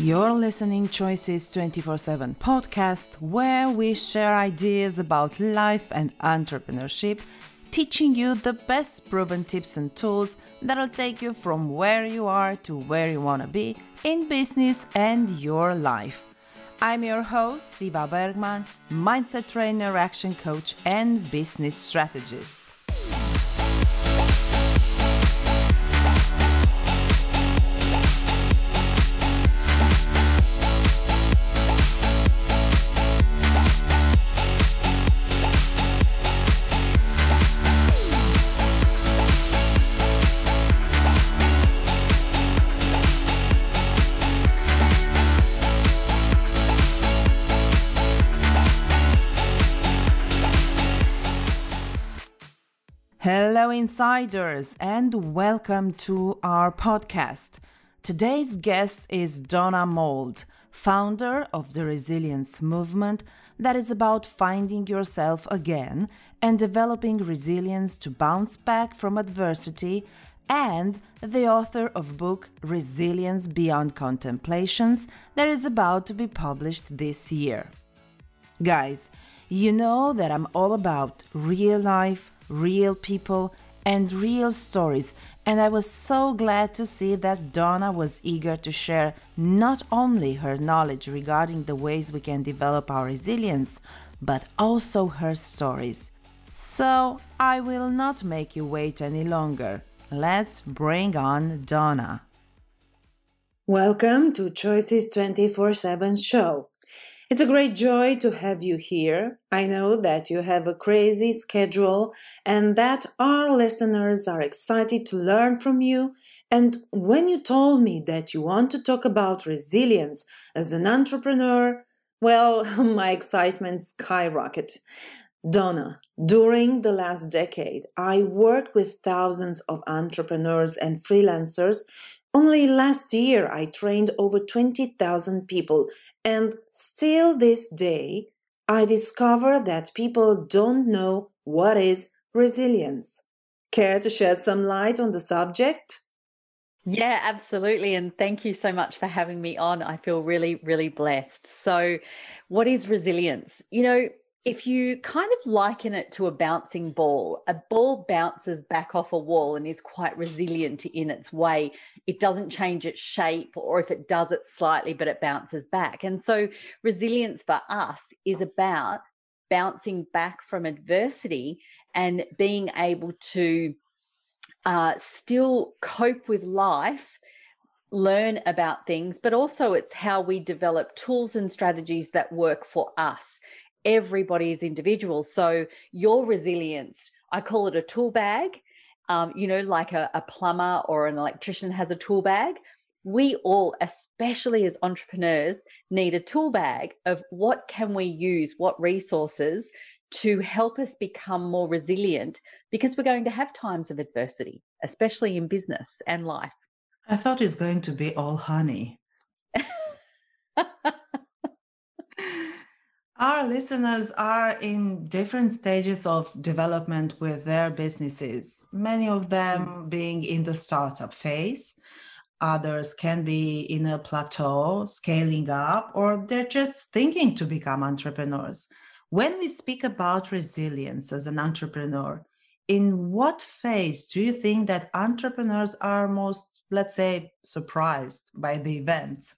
You're listening Choices 24/7 podcast where we share ideas about life and entrepreneurship, teaching you the best proven tips and tools that'll take you from where you are to where you want to be in business and your life. I'm your host, Siva Bergman, mindset trainer, action coach, and business strategist. Insiders, and welcome to our podcast. Today's guest is Donna Mould, founder of the Resilience Movement, that is about finding yourself again and developing resilience to bounce back from adversity, and the author of book Resilience Beyond Contemplations that is about to be published this year. Guys, you know that I'm all about real life real people, and real stories. And I was so glad to see that Donna was eager to share not only her knowledge regarding the ways we can develop our resilience, but also her stories. So I will not make you wait any longer. Let's bring on Donna. Welcome to Choices 24 7 show. It's a great joy to have you here. I know that you have a crazy schedule and that our listeners are excited to learn from you. And when you told me that you want to talk about resilience as an entrepreneur, well, my excitement skyrocketed. Donna, during the last decade, I worked with thousands of entrepreneurs and freelancers only last year, I trained over 20,000 people, and still this day, I discover that people don't know what is resilience. Care to shed some light on the subject? Yeah, absolutely. And thank you so much for having me on. I feel really, really blessed. So, what is resilience? You know, if you kind of liken it to a bouncing ball, a ball bounces back off a wall and is quite resilient in its way. It doesn't change its shape, or if it does it slightly, but it bounces back. And so, resilience for us is about bouncing back from adversity and being able to uh, still cope with life learn about things, but also it's how we develop tools and strategies that work for us everybody is individual. So your resilience, I call it a tool bag. Um, you know, like a, a plumber or an electrician has a tool bag. We all, especially as entrepreneurs, need a tool bag of what can we use, what resources to help us become more resilient because we're going to have times of adversity, especially in business and life. I thought it's going to be all honey. Our listeners are in different stages of development with their businesses, many of them mm. being in the startup phase. Others can be in a plateau, scaling up, or they're just thinking to become entrepreneurs. When we speak about resilience as an entrepreneur, in what phase do you think that entrepreneurs are most, let's say, surprised by the events?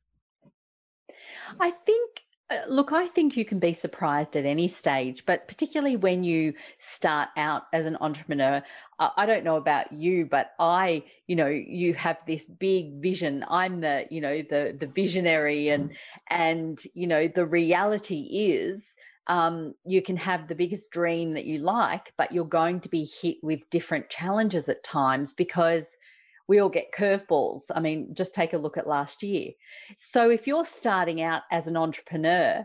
I think look, I think you can be surprised at any stage, but particularly when you start out as an entrepreneur. I don't know about you, but I, you know, you have this big vision. I'm the, you know, the the visionary, and and you know, the reality is, um, you can have the biggest dream that you like, but you're going to be hit with different challenges at times because we all get curveballs. I mean, just take a look at last year. So if you're starting out as an entrepreneur,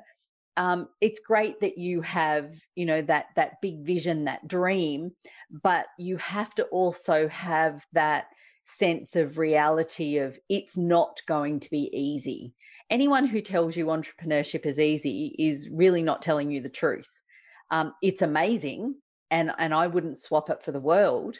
um, it's great that you have, you know, that that big vision, that dream, but you have to also have that sense of reality of it's not going to be easy. Anyone who tells you entrepreneurship is easy is really not telling you the truth. Um, it's amazing, and and I wouldn't swap it for the world,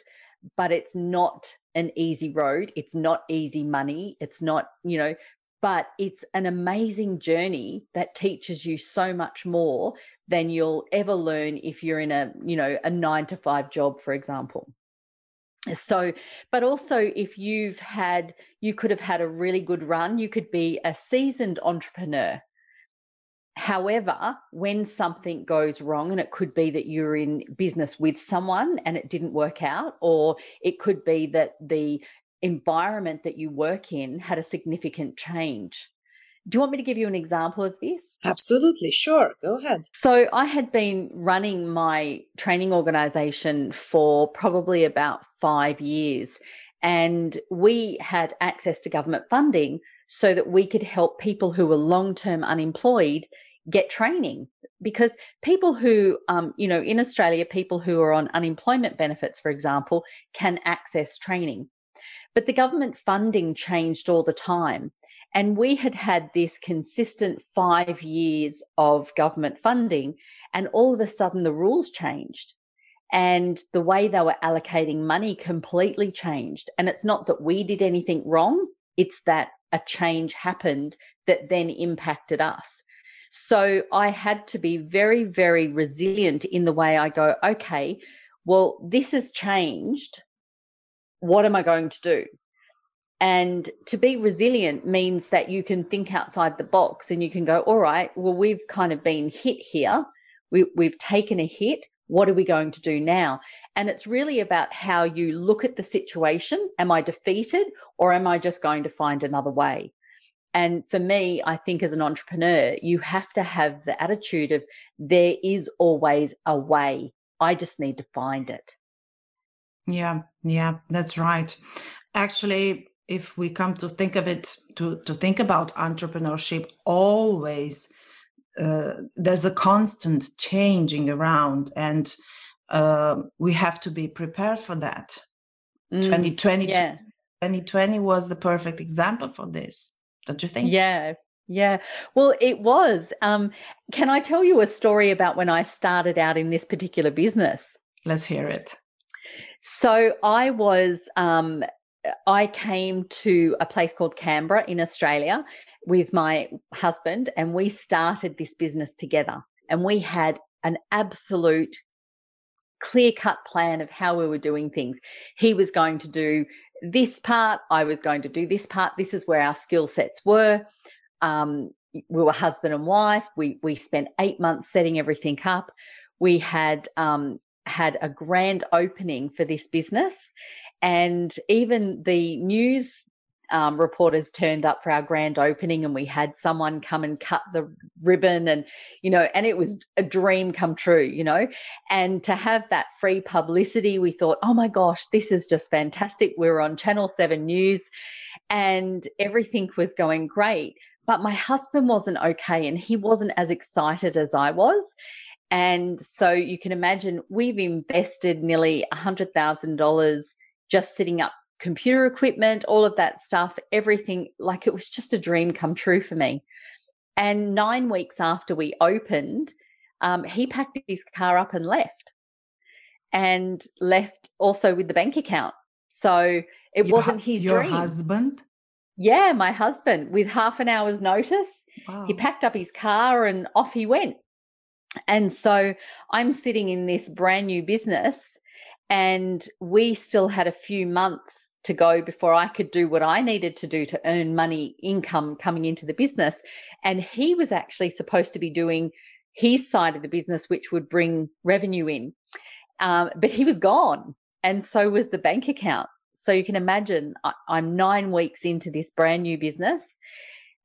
but it's not an easy road. It's not easy money. It's not, you know, but it's an amazing journey that teaches you so much more than you'll ever learn if you're in a you know a 9 to 5 job for example so but also if you've had you could have had a really good run you could be a seasoned entrepreneur however when something goes wrong and it could be that you're in business with someone and it didn't work out or it could be that the environment that you work in had a significant change do you want me to give you an example of this? Absolutely, sure. Go ahead. So, I had been running my training organization for probably about five years, and we had access to government funding so that we could help people who were long term unemployed get training. Because people who, um, you know, in Australia, people who are on unemployment benefits, for example, can access training. But the government funding changed all the time. And we had had this consistent five years of government funding, and all of a sudden the rules changed and the way they were allocating money completely changed. And it's not that we did anything wrong, it's that a change happened that then impacted us. So I had to be very, very resilient in the way I go, okay, well, this has changed. What am I going to do? And to be resilient means that you can think outside the box and you can go, all right, well, we've kind of been hit here. We, we've taken a hit. What are we going to do now? And it's really about how you look at the situation. Am I defeated or am I just going to find another way? And for me, I think as an entrepreneur, you have to have the attitude of there is always a way. I just need to find it. Yeah, yeah, that's right. Actually, if we come to think of it to to think about entrepreneurship always uh, there's a constant changing around and uh, we have to be prepared for that mm, 2020 yeah. 2020 was the perfect example for this don't you think? Yeah yeah. Well it was um, can i tell you a story about when i started out in this particular business? Let's hear it. So I was um, I came to a place called Canberra in Australia with my husband, and we started this business together. And we had an absolute clear cut plan of how we were doing things. He was going to do this part, I was going to do this part. This is where our skill sets were. Um, we were husband and wife. We we spent eight months setting everything up. We had um, had a grand opening for this business, and even the news um, reporters turned up for our grand opening and we had someone come and cut the ribbon and you know and it was a dream come true you know? And to have that free publicity we thought oh my gosh this is just fantastic. We are on channel 7 news and everything was going great. But my husband wasn't okay and he wasn't as excited as I was. And so you can imagine we've invested nearly $100,000 just setting up computer equipment, all of that stuff, everything like it was just a dream come true for me. And nine weeks after we opened, um, he packed his car up and left, and left also with the bank account. So it your, wasn't his your dream. husband? Yeah, my husband. With half an hour's notice, wow. he packed up his car and off he went. And so I'm sitting in this brand new business and we still had a few months to go before I could do what I needed to do to earn money, income coming into the business. And he was actually supposed to be doing his side of the business, which would bring revenue in. Um, but he was gone. And so was the bank account. So you can imagine I, am nine weeks into this brand new business.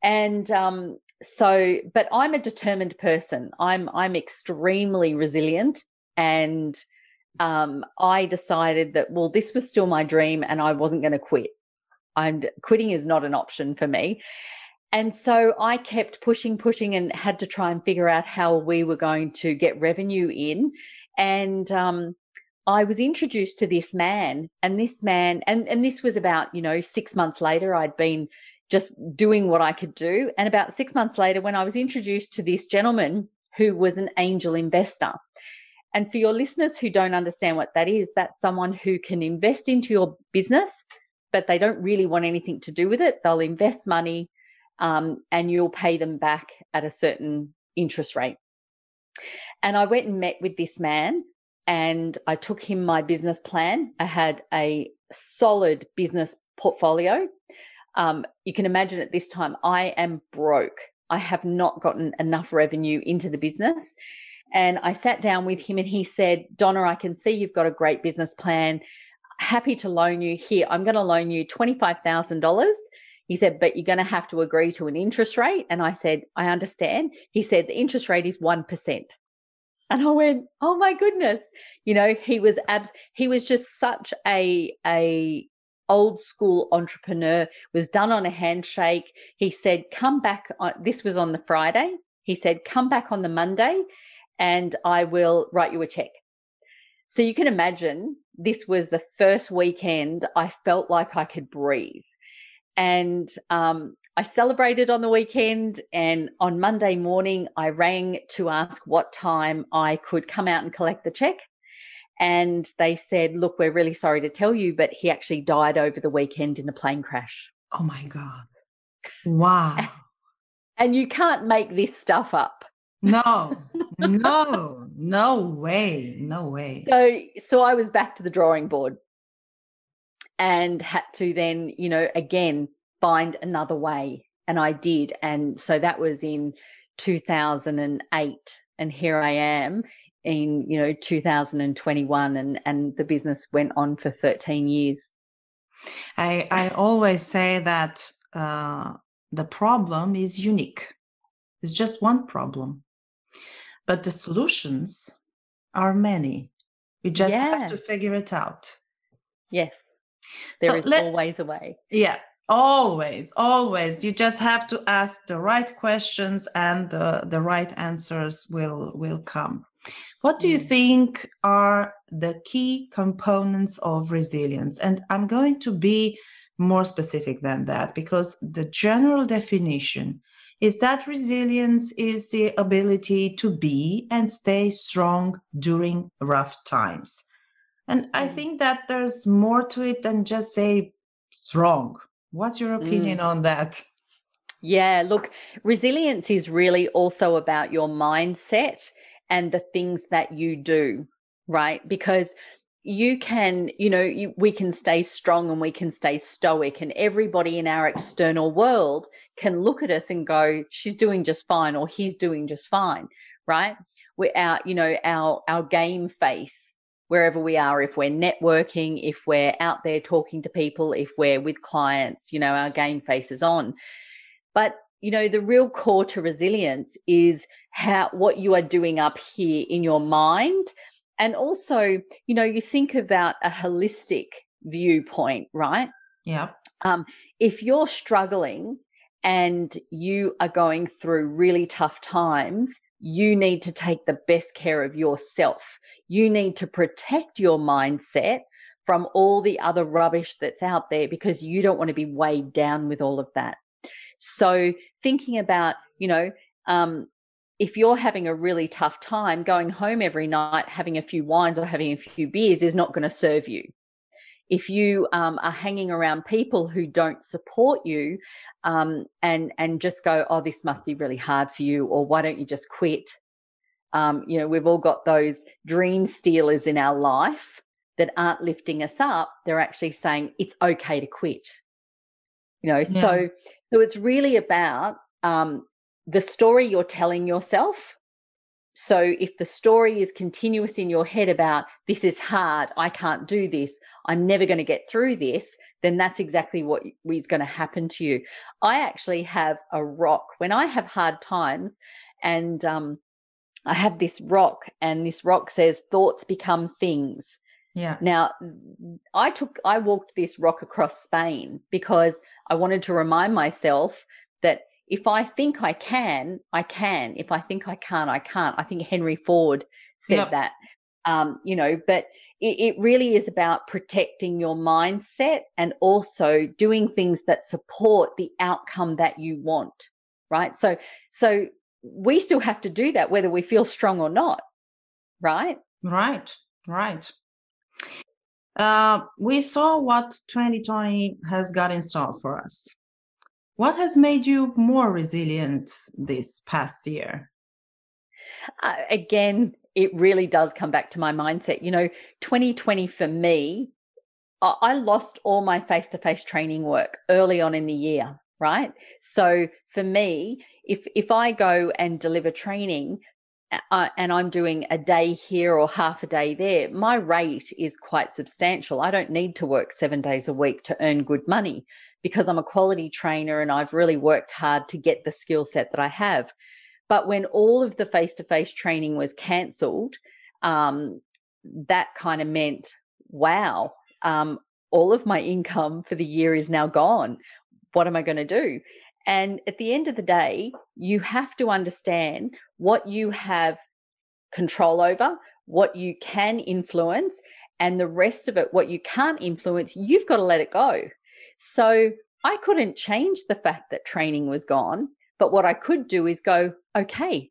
And um, so, but I'm a determined person. I'm I'm extremely resilient and um, I decided that, well, this was still my dream and I wasn't going to quit. I'm quitting is not an option for me. And so I kept pushing, pushing, and had to try and figure out how we were going to get revenue in. And um, I was introduced to this man, and this man, and, and this was about, you know, six months later, I'd been just doing what I could do. And about six months later, when I was introduced to this gentleman who was an angel investor, and for your listeners who don't understand what that is, that's someone who can invest into your business, but they don't really want anything to do with it. They'll invest money, um, and you'll pay them back at a certain interest rate. And I went and met with this man and I took him my business plan. I had a solid business portfolio. Um, you can imagine at this time, I am broke. I have not gotten enough revenue into the business. And I sat down with him and he said, Donna, I can see you've got a great business plan. Happy to loan you here. I'm going to loan you $25,000. He said, but you're going to have to agree to an interest rate. And I said, I understand. He said, the interest rate is 1%. And I went, oh my goodness. You know, he was abs he was just such a a old school entrepreneur, was done on a handshake. He said, come back on this was on the Friday. He said, come back on the Monday and I will write you a check. So you can imagine this was the first weekend I felt like I could breathe. And um, I celebrated on the weekend, and on Monday morning, I rang to ask what time I could come out and collect the check. And they said, Look, we're really sorry to tell you, but he actually died over the weekend in a plane crash. Oh my God. Wow. And you can't make this stuff up. No, no, no way, no way. So, so I was back to the drawing board and had to then, you know, again find another way. And I did. And so that was in 2008. And here I am in, you know, 2021 and, and the business went on for 13 years. I, I always say that uh, the problem is unique. It's just one problem. But the solutions are many. We just yeah. have to figure it out. Yes. there so is let, always a way. Yeah. Always, always. You just have to ask the right questions and the, the right answers will will come. What do you mm. think are the key components of resilience? And I'm going to be more specific than that because the general definition is that resilience is the ability to be and stay strong during rough times. And I mm. think that there's more to it than just say strong What's your opinion mm. on that? Yeah, look, resilience is really also about your mindset and the things that you do, right? Because you can, you know, you, we can stay strong and we can stay stoic, and everybody in our external world can look at us and go, "She's doing just fine," or "He's doing just fine," right? We're our, you know, our our game face wherever we are, if we're networking, if we're out there talking to people, if we're with clients, you know, our game face is on. But you know the real core to resilience is how what you are doing up here in your mind and also you know you think about a holistic viewpoint right yeah um, if you're struggling and you are going through really tough times you need to take the best care of yourself. You need to protect your mindset from all the other rubbish that's out there because you don't want to be weighed down with all of that. So, thinking about, you know, um, if you're having a really tough time, going home every night, having a few wines or having a few beers is not going to serve you. If you um, are hanging around people who don't support you um, and and just go oh this must be really hard for you or why don't you just quit? Um, you know we've all got those dream stealers in our life that aren't lifting us up. They're actually saying it's okay to quit. You know yeah. so so it's really about um, the story you're telling yourself so if the story is continuous in your head about this is hard, I can't do this, I'm never going to get through this, then that's exactly what is going to happen to you. I actually have a rock when I have hard times and um, I have this rock and this rock says thoughts become things. Yeah. Now, I took, I walked this rock across Spain because I wanted to remind myself that if I think I can, I can. If I think I can't, I can't. I think Henry Ford said yep. that. Um, you know, but it, it really is about protecting your mindset and also doing things that support the outcome that you want. Right. So, so we still have to do that whether we feel strong or not. Right. Right. Right. Uh, we saw what 2020 has got installed for us What has made you more resilient this past year? Uh, again, it really does come back to my mindset. You know, 2020 for me, I lost all my face to face training work early on in the year, right? So for me, if if I go and deliver training uh, and I'm doing a day here or half a day there, my rate is quite substantial. I don't need to work seven days a week to earn good money because I'm a quality trainer and I've really worked hard to get the skill set that I have. But when all of the face to face training was cancelled, um, that kind of meant, wow, um, all of my income for the year is now gone. What am I going to do? And at the end of the day, you have to understand what you have control over, what you can influence, and the rest of it, what you can't influence, you've got to let it go. So I couldn't change the fact that training was gone, but what I could do is go, okay,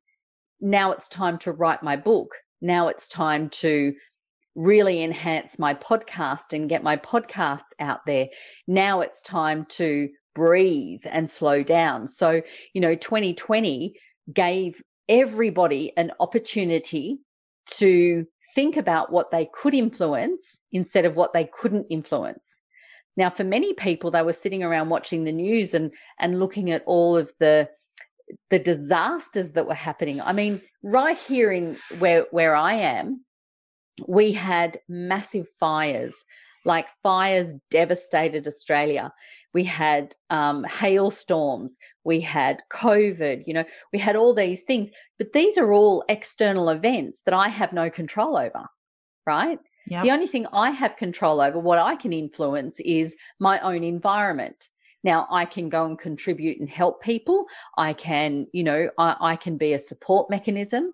now it's time to write my book. Now it's time to really enhance my podcast and get my podcast out there. Now it's time to breathe and slow down. So, you know, 2020 gave everybody an opportunity to think about what they could influence instead of what they couldn't influence. Now, for many people, they were sitting around watching the news and, and looking at all of the the disasters that were happening. I mean, right here in where where I am, we had massive fires. Like fires devastated Australia. We had um, hailstorms. We had COVID. You know, we had all these things. But these are all external events that I have no control over, right? Yep. The only thing I have control over, what I can influence, is my own environment. Now I can go and contribute and help people. I can, you know, I, I can be a support mechanism.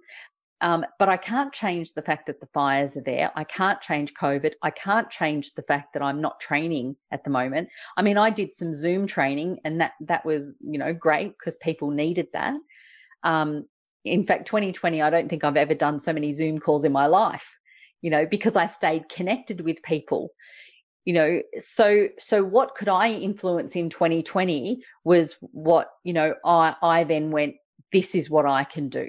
Um, but I can't change the fact that the fires are there. I can't change COVID. I can't change the fact that I'm not training at the moment. I mean, I did some Zoom training and that, that was, you know, great because people needed that. Um, in fact, 2020, I don't think I've ever done so many Zoom calls in my life, you know, because I stayed connected with people you know so so what could i influence in 2020 was what you know i i then went this is what i can do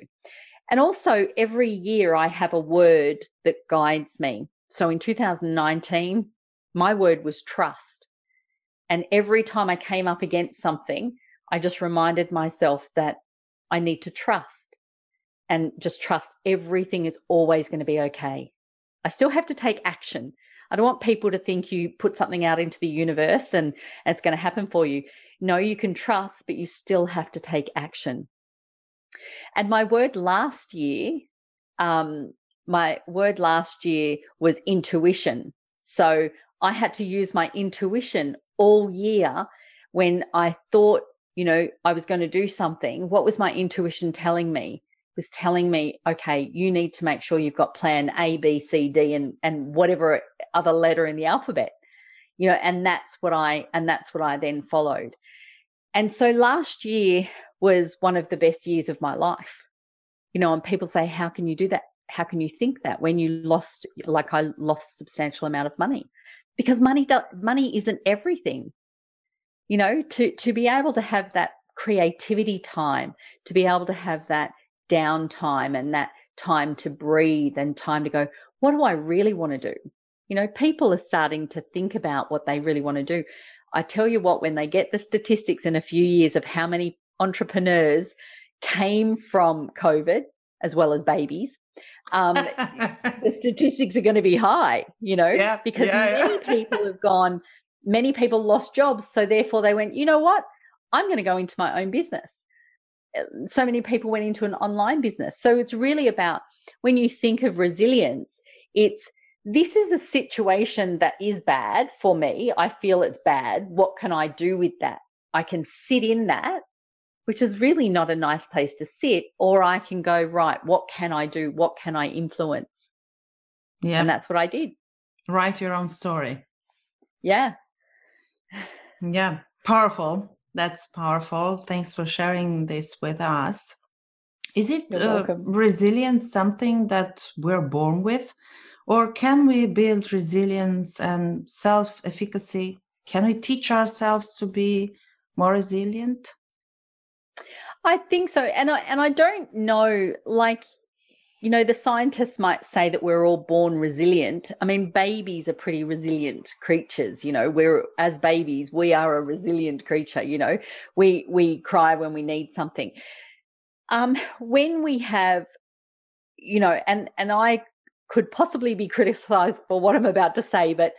and also every year i have a word that guides me. So in 2019 my word was trust. And every time i came up against something i just reminded myself that i need to trust. And just trust everything is always going to be okay. I still have to take action. I don't want people to think you put something out into the universe and, and it's going to happen for you. No, you can trust, but you still have to take action. And my word last year, um, my word last year was intuition. So I had to use my intuition all year when I thought, you know, I was going to do something. What was my intuition telling me? was telling me, okay, you need to make sure you've got plan A, B, C, D, and and whatever other letter in the alphabet, you know, and that's what I and that's what I then followed. And so last year was one of the best years of my life. You know, and people say, how can you do that? How can you think that when you lost, like I lost substantial amount of money? Because money, money isn't everything. You know, to to be able to have that creativity time, to be able to have that downtime and that time to breathe and time to go, what do I really want to do? You know, people are starting to think about what they really want to do. I tell you what, when they get the statistics in a few years of how many entrepreneurs came from COVID as well as babies, um, the statistics are going to be high, you know, yeah, because yeah, many yeah. people have gone, many people lost jobs. So therefore they went, you know what? I'm going to go into my own business so many people went into an online business. So it's really about when you think of resilience, it's this is a situation that is bad for me. I feel it's bad. What can I do with that? I can sit in that, which is really not a nice place to sit, or I can go, right, what can I do? What can I influence? Yeah. And that's what I did. Write your own story. Yeah. Yeah. Powerful. That's powerful. Thanks for sharing this with us. Is it uh, resilience something that we're born with? Or can we build resilience and self efficacy? Can we teach ourselves to be more resilient? I think so. And I and I don't know like you know the scientists might say that we're all born resilient. I mean babies are pretty resilient creatures, you know. We're as babies, we are a resilient creature, you know. We we cry when we need something. Um when we have you know and and I could possibly be criticized for what I'm about to say, but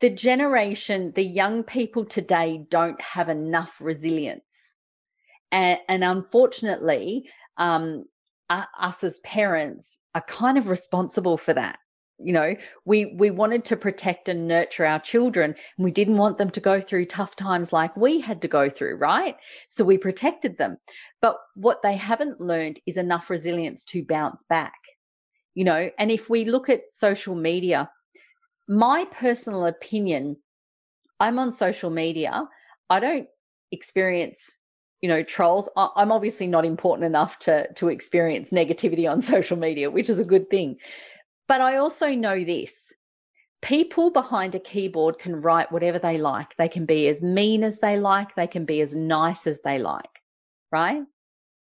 the generation, the young people today don't have enough resilience. And, and unfortunately, um, us as parents are kind of responsible for that. You know, we we wanted to protect and nurture our children, and we didn't want them to go through tough times like we had to go through, right? So we protected them. But what they haven't learned is enough resilience to bounce back. You know, and if we look at social media, my personal opinion, I'm on social media. I don't experience, you know, trolls. I'm obviously not important enough to to experience negativity on social media, which is a good thing. But I also know this. People behind a keyboard can write whatever they like. They can be as mean as they like. They can be as nice as they like, right?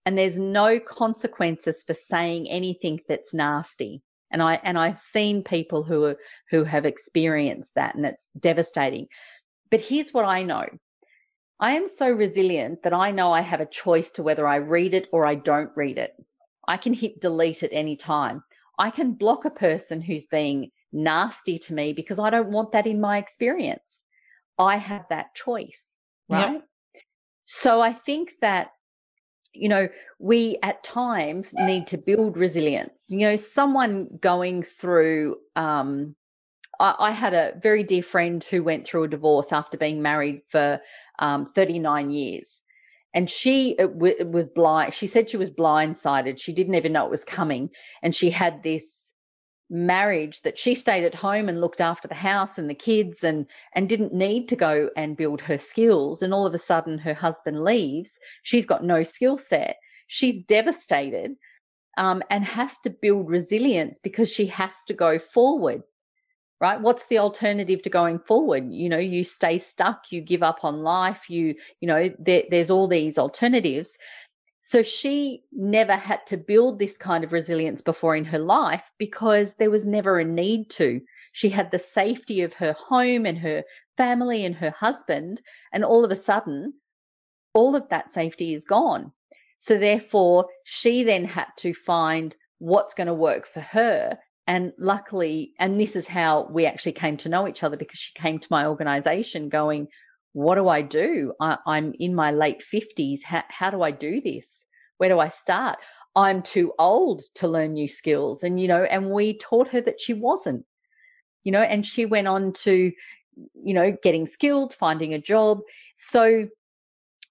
And there's no consequences for saying anything that's nasty and I and I've seen people who are, who have experienced that, and it's devastating. But here's what I know: I am so resilient that I know I have a choice to whether I read it or I don't read it. I can hit delete at any time. I can block a person who's being nasty to me because I don't want that in my experience. I have that choice, right? Yep. So I think that you know, we at times need to build resilience. You know, someone going through, um, I, I, had a very dear friend who went through a divorce after being married for um, 39 years. And she w- was blind. She said she was blindsided. She didn't even know it was coming. And she had this marriage that she stayed at home and looked after the house and the kids and and didn't need to go and build her skills. And all of a sudden her husband leaves. She's got no skill set. She's devastated um, and has to build resilience because she has to go forward right? What's the alternative to going forward? You know you stay stuck you give up on life you you know there, there's all these alternatives so she never had to build this kind of resilience before in her life because there was never a need to. She had the safety of her home and her family and her husband, and all of a sudden, all of that safety is gone. So therefore, she then had to find what's going to work for her. And luckily, and this is how we actually came to know each other because she came to my organization going, What do I do? I, am in my late 50s. How, how do I do this? where do I start? I'm too old to learn new skills. And, you know, and we taught her that she wasn't, you know, and she went on to, you know, getting skilled, finding a job. So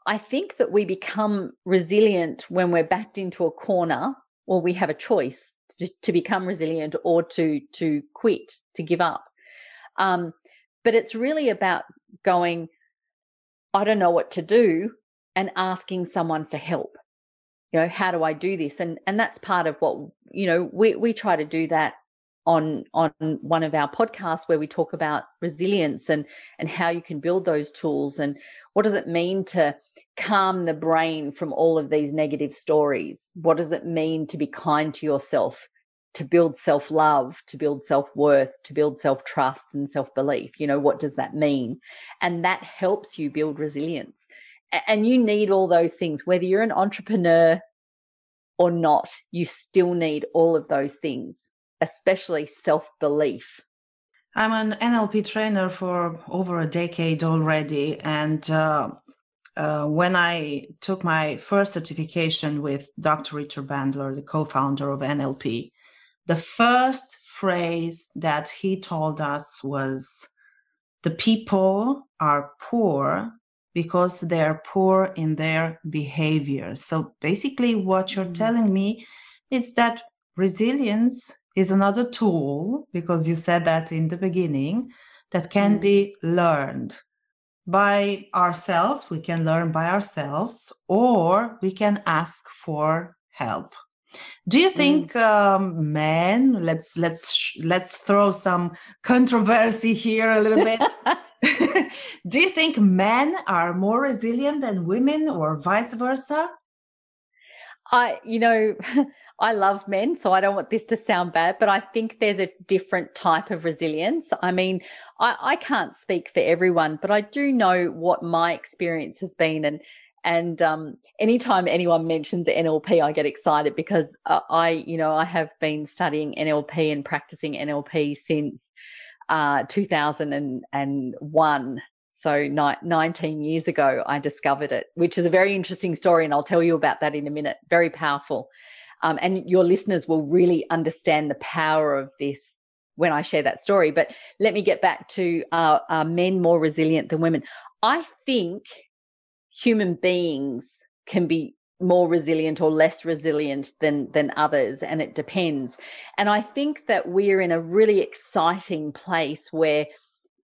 I think that we become resilient when we're backed into a corner or we have a choice to, to become resilient or to, to quit, to give up. Um, but it's really about going, I don't know what to do and asking someone for help. You know how do i do this? And and that's part of what you know we we try to do that on on one of our podcasts where we talk about resilience and and how you can build those tools and what does it mean to calm the brain from all of these negative stories? What does it mean to be kind to yourself to build self-love to build self-worth to build self-trust and self-belief you know what does that mean? And that helps you build resilience. And you need all those things whether you're an entrepreneur or not you still need all of those things especially self-belief. I'm an nlp trainer for over a decade already and uh, uh, when i took my first certification with dr richard bandler the co-founder of nlp the first phrase that he told us was the people are poor because they're poor in their behavior. So basically, what you're mm-hmm. telling me is that resilience is another tool, because you said that in the beginning, that can mm. be learned by ourselves. We can learn by ourselves, or we can ask for help. Do you think mm. um, men? Let's let's let's throw some controversy here a little bit. Do you think men are more resilient than women or vice versa? I, you know, I love men, so I don't want this to sound bad, but I think there's a different type of resilience. I mean, I, I can't speak for everyone, but I do know what my experience has been. And, and um, anytime anyone mentions NLP, I get excited because uh, I, you know, I have been studying NLP and practicing NLP since uh, 2001. So ni- 19 years ago, I discovered it, which is a very interesting story, and I'll tell you about that in a minute. Very powerful. Um, and your listeners will really understand the power of this when I share that story. But let me get back to uh, are men more resilient than women? I think human beings can be more resilient or less resilient than than others and it depends. And i think that we're in a really exciting place where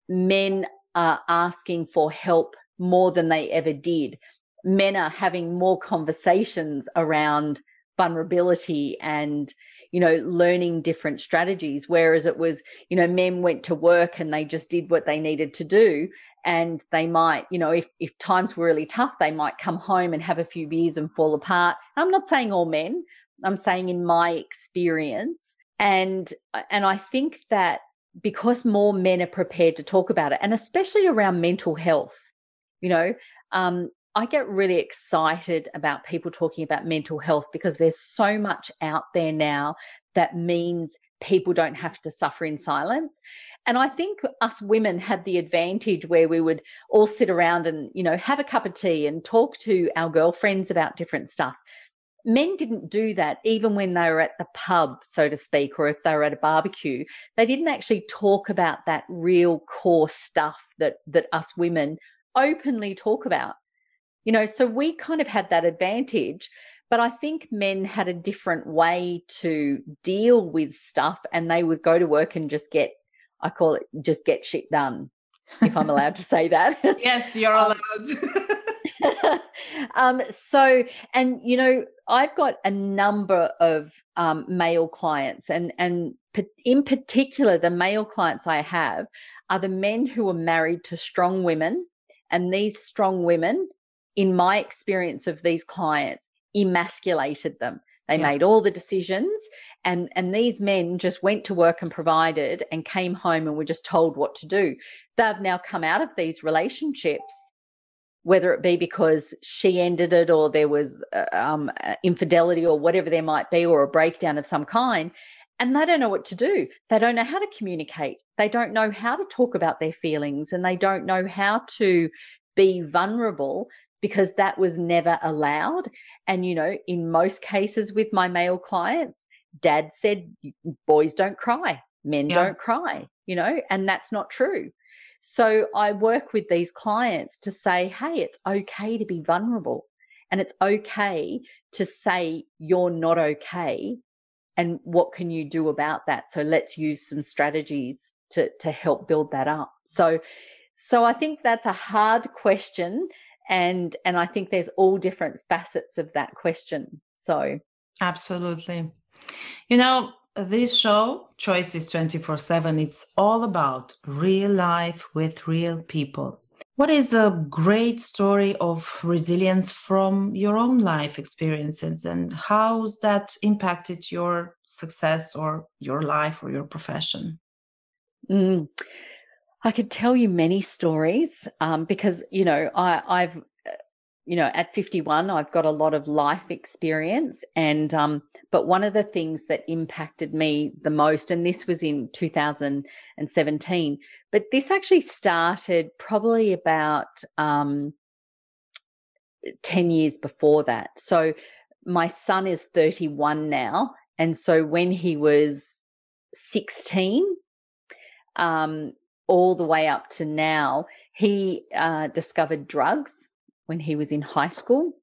men are asking for help more than they ever did. Men are having more conversations around vulnerability and you know learning different strategies. Whereas it was you know men went to work and they just did what they needed to do and they might you know if if times were really tough they might come home and have a few beers and fall apart. I'm not saying all men. I'm saying in my experience. And and i think that because more men are prepared to talk about it and especially around mental health you know um, I get really excited about people talking about mental health because there's so much out there now that means people don't have to suffer in silence. And I think us women had the advantage where we would all sit around and, you know, have a cup of tea and talk to our girlfriends about different stuff. Men didn't do that even when they were at the pub, so to speak, or if they were at a barbecue. They didn't actually talk about that real core stuff that that us women openly talk about. You know, so we kind of had that advantage. But I think men had a different way to deal with stuff and they would go to work and just get, I call it just get shit done, if I'm allowed to say that. Yes, you're um, allowed. um, so, and you know, I've got a number of um, male clients, and and in particular, the male clients I have are the men who are married to strong women, and these strong women in my experience of these clients, emasculated them. They yeah. made all the decisions and and these men just went to work and provided and came home and were just told what to do. They've now come out of these relationships whether it be because she ended it or there was uh, um, uh, infidelity or whatever there might be or a breakdown of some kind and they don't know what to do. They don't know how to communicate. They don't know how to talk about their feelings and they don't know how to be vulnerable because that was never allowed. And, you know, in most cases with my male clients, dad said, boys don't cry, men yeah. don't cry, you know, and that's not true. So I work with these clients to say, hey, it's okay to be vulnerable and it's okay to say you're not okay. And what can you do about that? So let's use some strategies to, to help build that up. So, so I think that's a hard question and and i think there's all different facets of that question so. Absolutely. You know this show choices 24 7 it's all about real life with real people. What is a great story of resilience from your own life experiences and how's that impacted your success or your life or your profession? Mm. I could tell you many stories um, because you know I, I've uh, you know at 51 I've got a lot of life experience and um, but one of the things that impacted me the most and this was in 2017 but this actually started probably about um, 10 years before that. So my son is 31 now and so when he was 16 um, all the way up to now. He uh, discovered drugs when he was in high school,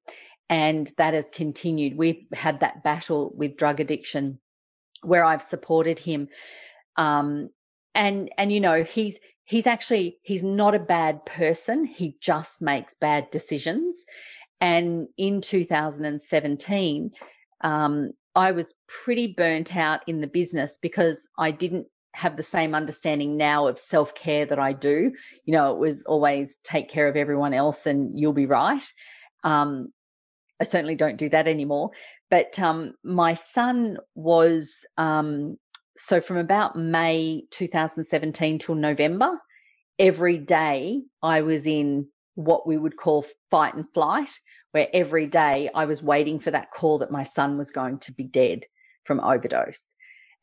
and that has continued. We've had that battle with drug addiction where I've supported him. Um, and and you know he's he's actually he's not a bad person he just makes bad decisions and in 2017 um, i was pretty burnt out in the business because i didn't have the same understanding now of self care that I do. You know, it was always take care of everyone else and you'll be right. Um, I certainly don't do that anymore. But um, my son was um, so from about May 2017 till November, every day I was in what we would call fight and flight, where every day I was waiting for that call that my son was going to be dead from overdose.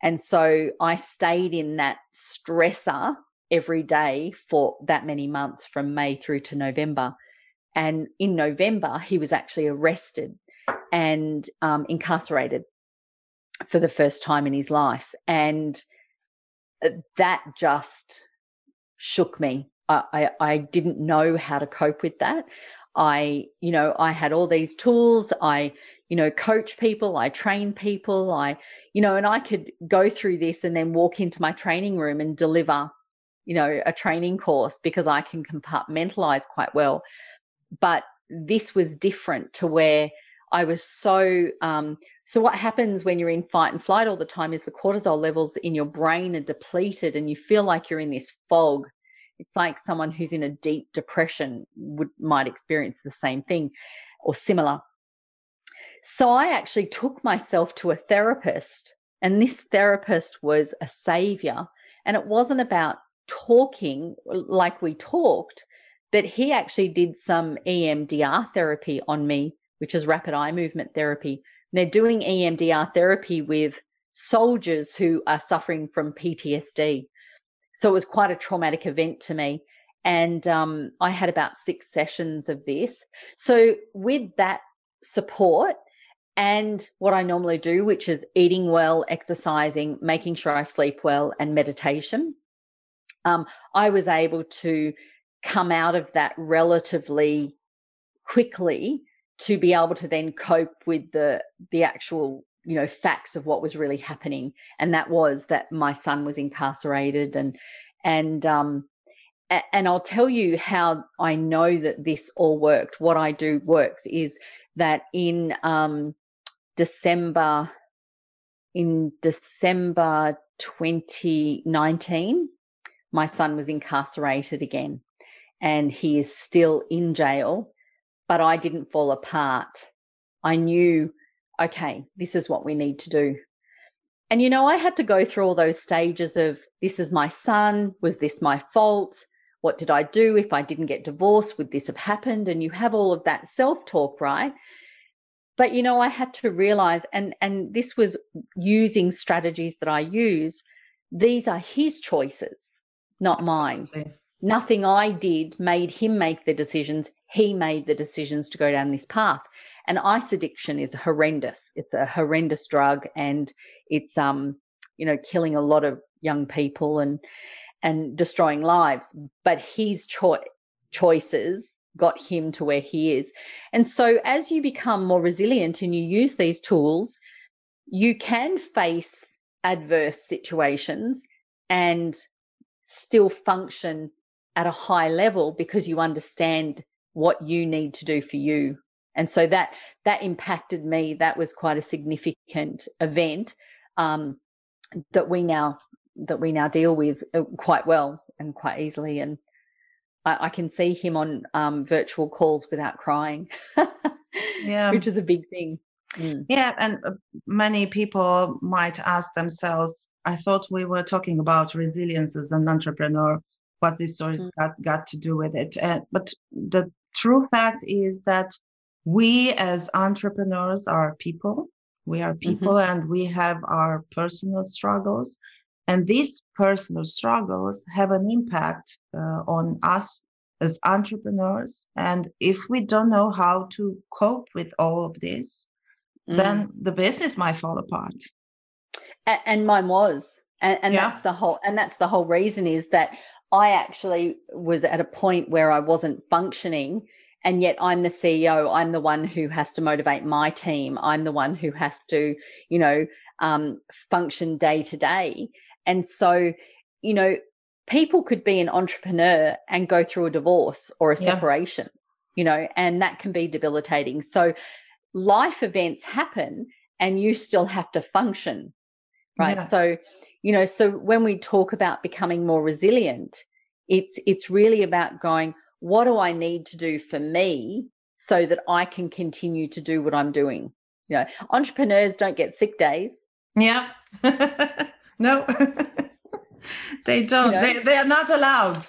And so I stayed in that stressor every day for that many months from May through to November. And in November, he was actually arrested and um, incarcerated for the first time in his life. And uh, that just shook me. I, I, I didn't know how to cope with that. I, you know, I had all these tools. I, you know, coach people, I train people, I, you know, and I could go through this and then walk into my training room and deliver, you know, a training course because I can compartmentalize quite well. But this was different to where I was so um, so, what happens when you're in fight and flight all the time is the cortisol levels in your brain are depleted and you feel like you're in this fog. It's like someone who's in a deep depression would might experience the same thing or similar. So, I actually took myself to a therapist, and this therapist was a savior. And it wasn't about talking like we talked, but he actually did some EMDR therapy on me, which is rapid eye movement therapy they're doing EMDR therapy with soldiers who are suffering from PTSD. So it was quite a traumatic event to me. And um, I had about six sessions of this. So, with that support and what I normally do, which is eating well, exercising, making sure I sleep well, and meditation, um, I was able to come out of that relatively quickly to be able to then cope with the the actual you know facts of what was really happening and that was that my son was incarcerated and and um and I'll tell you how I know that this all worked. What I do works is that in um, December, in December 2019, my son was incarcerated again, and he is still in jail but I didn't fall apart. I knew, okay, this is what we need to do. And, you know, I had to go through all those stages of this is my son. Was this my fault? What did I do? If I didn't get divorced, would this have happened? And you have all of that self talk, right? But, you know, I had to realize, and, and this was using strategies that I use. These are his choices, not Absolutely. Nothing I did made him make the decisions he made the decisions to go down this path. And ice addiction is horrendous. It's a horrendous drug and it's um, you know, killing a lot of young people and and destroying lives. But his cho- choices got him to where he is. And so as you become more resilient and you use these tools, you can face adverse situations and still function at a high level because you understand what you need to do for you. And so that that impacted me. That was quite a significant event um, that we now that we now deal with uh, quite well and quite easily. And I, I can see him on um, virtual calls without crying yeah. which is a big thing. Mm. yeah and uh, many people might ask themselves i thought we were talking about resilience as an entrepreneur what's this story mm. got, got to do with it uh, but the true fact is that we as entrepreneurs are people. We are mm-hmm. people mm-hmm. and we have our personal struggles. And these personal struggles have an impact uh, on us as entrepreneurs. And if we don't know how to cope with all of this, mm. then the business might fall apart. And mine was. And, and yeah. that's the whole and that's the whole reason is that I actually was at a point where I wasn't functioning. And yet I'm the CEO. I'm the one who has to motivate my team. I'm the one who has to, you know, um, function day to day. And so, you know, people could be an entrepreneur and go through a divorce or a yeah. separation, you know, and that can be debilitating. So life events happen and you still have to function right? Yeah. So, you know, so when we talk about becoming more resilient, it's it's really about going, what do I need to do for me so that I can continue to do what I'm doing? You know, entrepreneurs don't get sick days. Yeah. no. they don't. You know? They they are not allowed.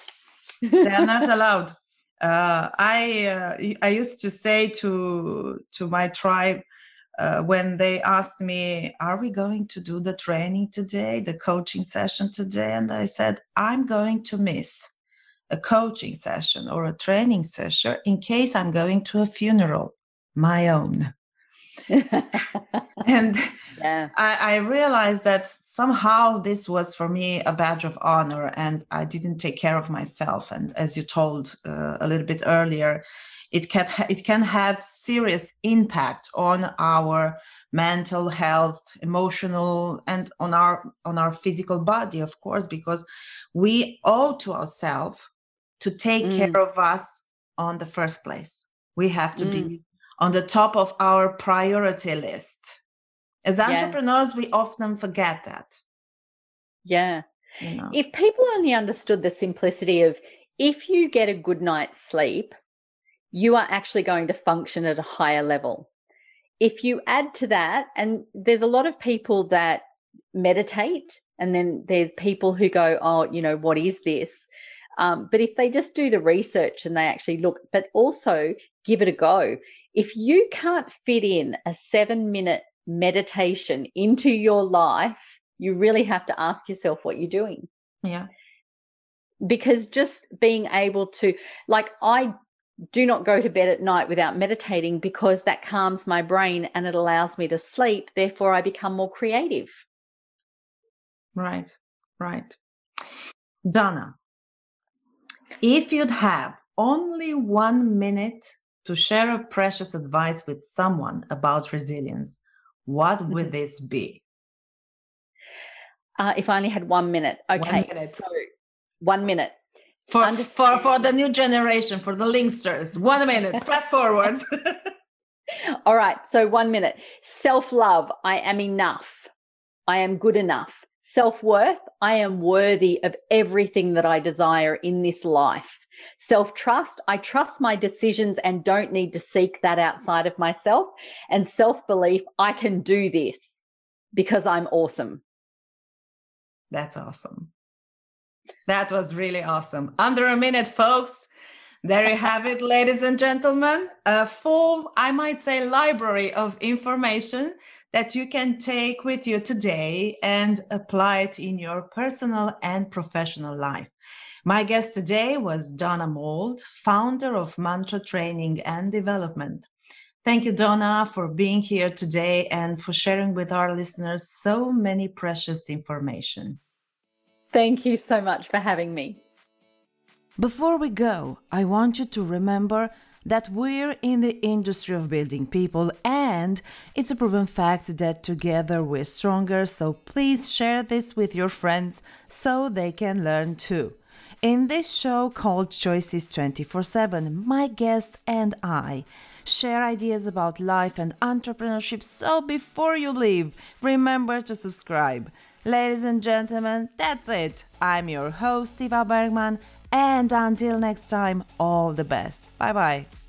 They are not allowed. Uh, I uh, I used to say to to my tribe uh, when they asked me, "Are we going to do the training today, the coaching session today?" and I said, "I'm going to miss a coaching session or a training session in case I'm going to a funeral, my own." and yeah. I, I, realized that somehow this was for me a badge of honor and i didn't take care of myself and as you told uh, a little bit earlier it can it can have serious impact on our mental health emotional and on our on our physical body of course because we owe to ourselves to take mm. care of us on the first place we have to mm. be on the top of our priority list. As entrepreneurs, yeah. we often forget that. Yeah. You know? If people only understood the simplicity of if you get a good night's sleep, you are actually going to function at a higher level. If you add to that, and there's a lot of people that meditate, and then there's people who go, Oh, you know, what is this? Um, but if they just do the research and they actually look, but also give it a go. If you can't fit in a seven minute meditation into your life, you really have to ask yourself what you're doing. Yeah. Because just being able to, like, I do not go to bed at night without meditating because that calms my brain and it allows me to sleep. Therefore, I become more creative. Right, right. Donna, if you'd have only one minute to share a precious advice with someone about resilience, what would mm-hmm. this be? Uh, if I only had one minute. Okay. One minute. So one minute. For, for, for the new generation, for the linksters, one minute, fast forward. All right. So one minute. Self love. I am enough. I am good enough. Self worth. I am worthy of everything that I desire in this life. Self trust, I trust my decisions and don't need to seek that outside of myself. And self belief, I can do this because I'm awesome. That's awesome. That was really awesome. Under a minute, folks. There you have it, ladies and gentlemen. A full, I might say, library of information that you can take with you today and apply it in your personal and professional life. My guest today was Donna Mould, founder of Mantra Training and Development. Thank you, Donna, for being here today and for sharing with our listeners so many precious information. Thank you so much for having me. Before we go, I want you to remember that we're in the industry of building people and it's a proven fact that together we're stronger. So please share this with your friends so they can learn too. In this show called Choices 24 7, my guest and I share ideas about life and entrepreneurship. So before you leave, remember to subscribe. Ladies and gentlemen, that's it. I'm your host, Eva Bergman, and until next time, all the best. Bye bye.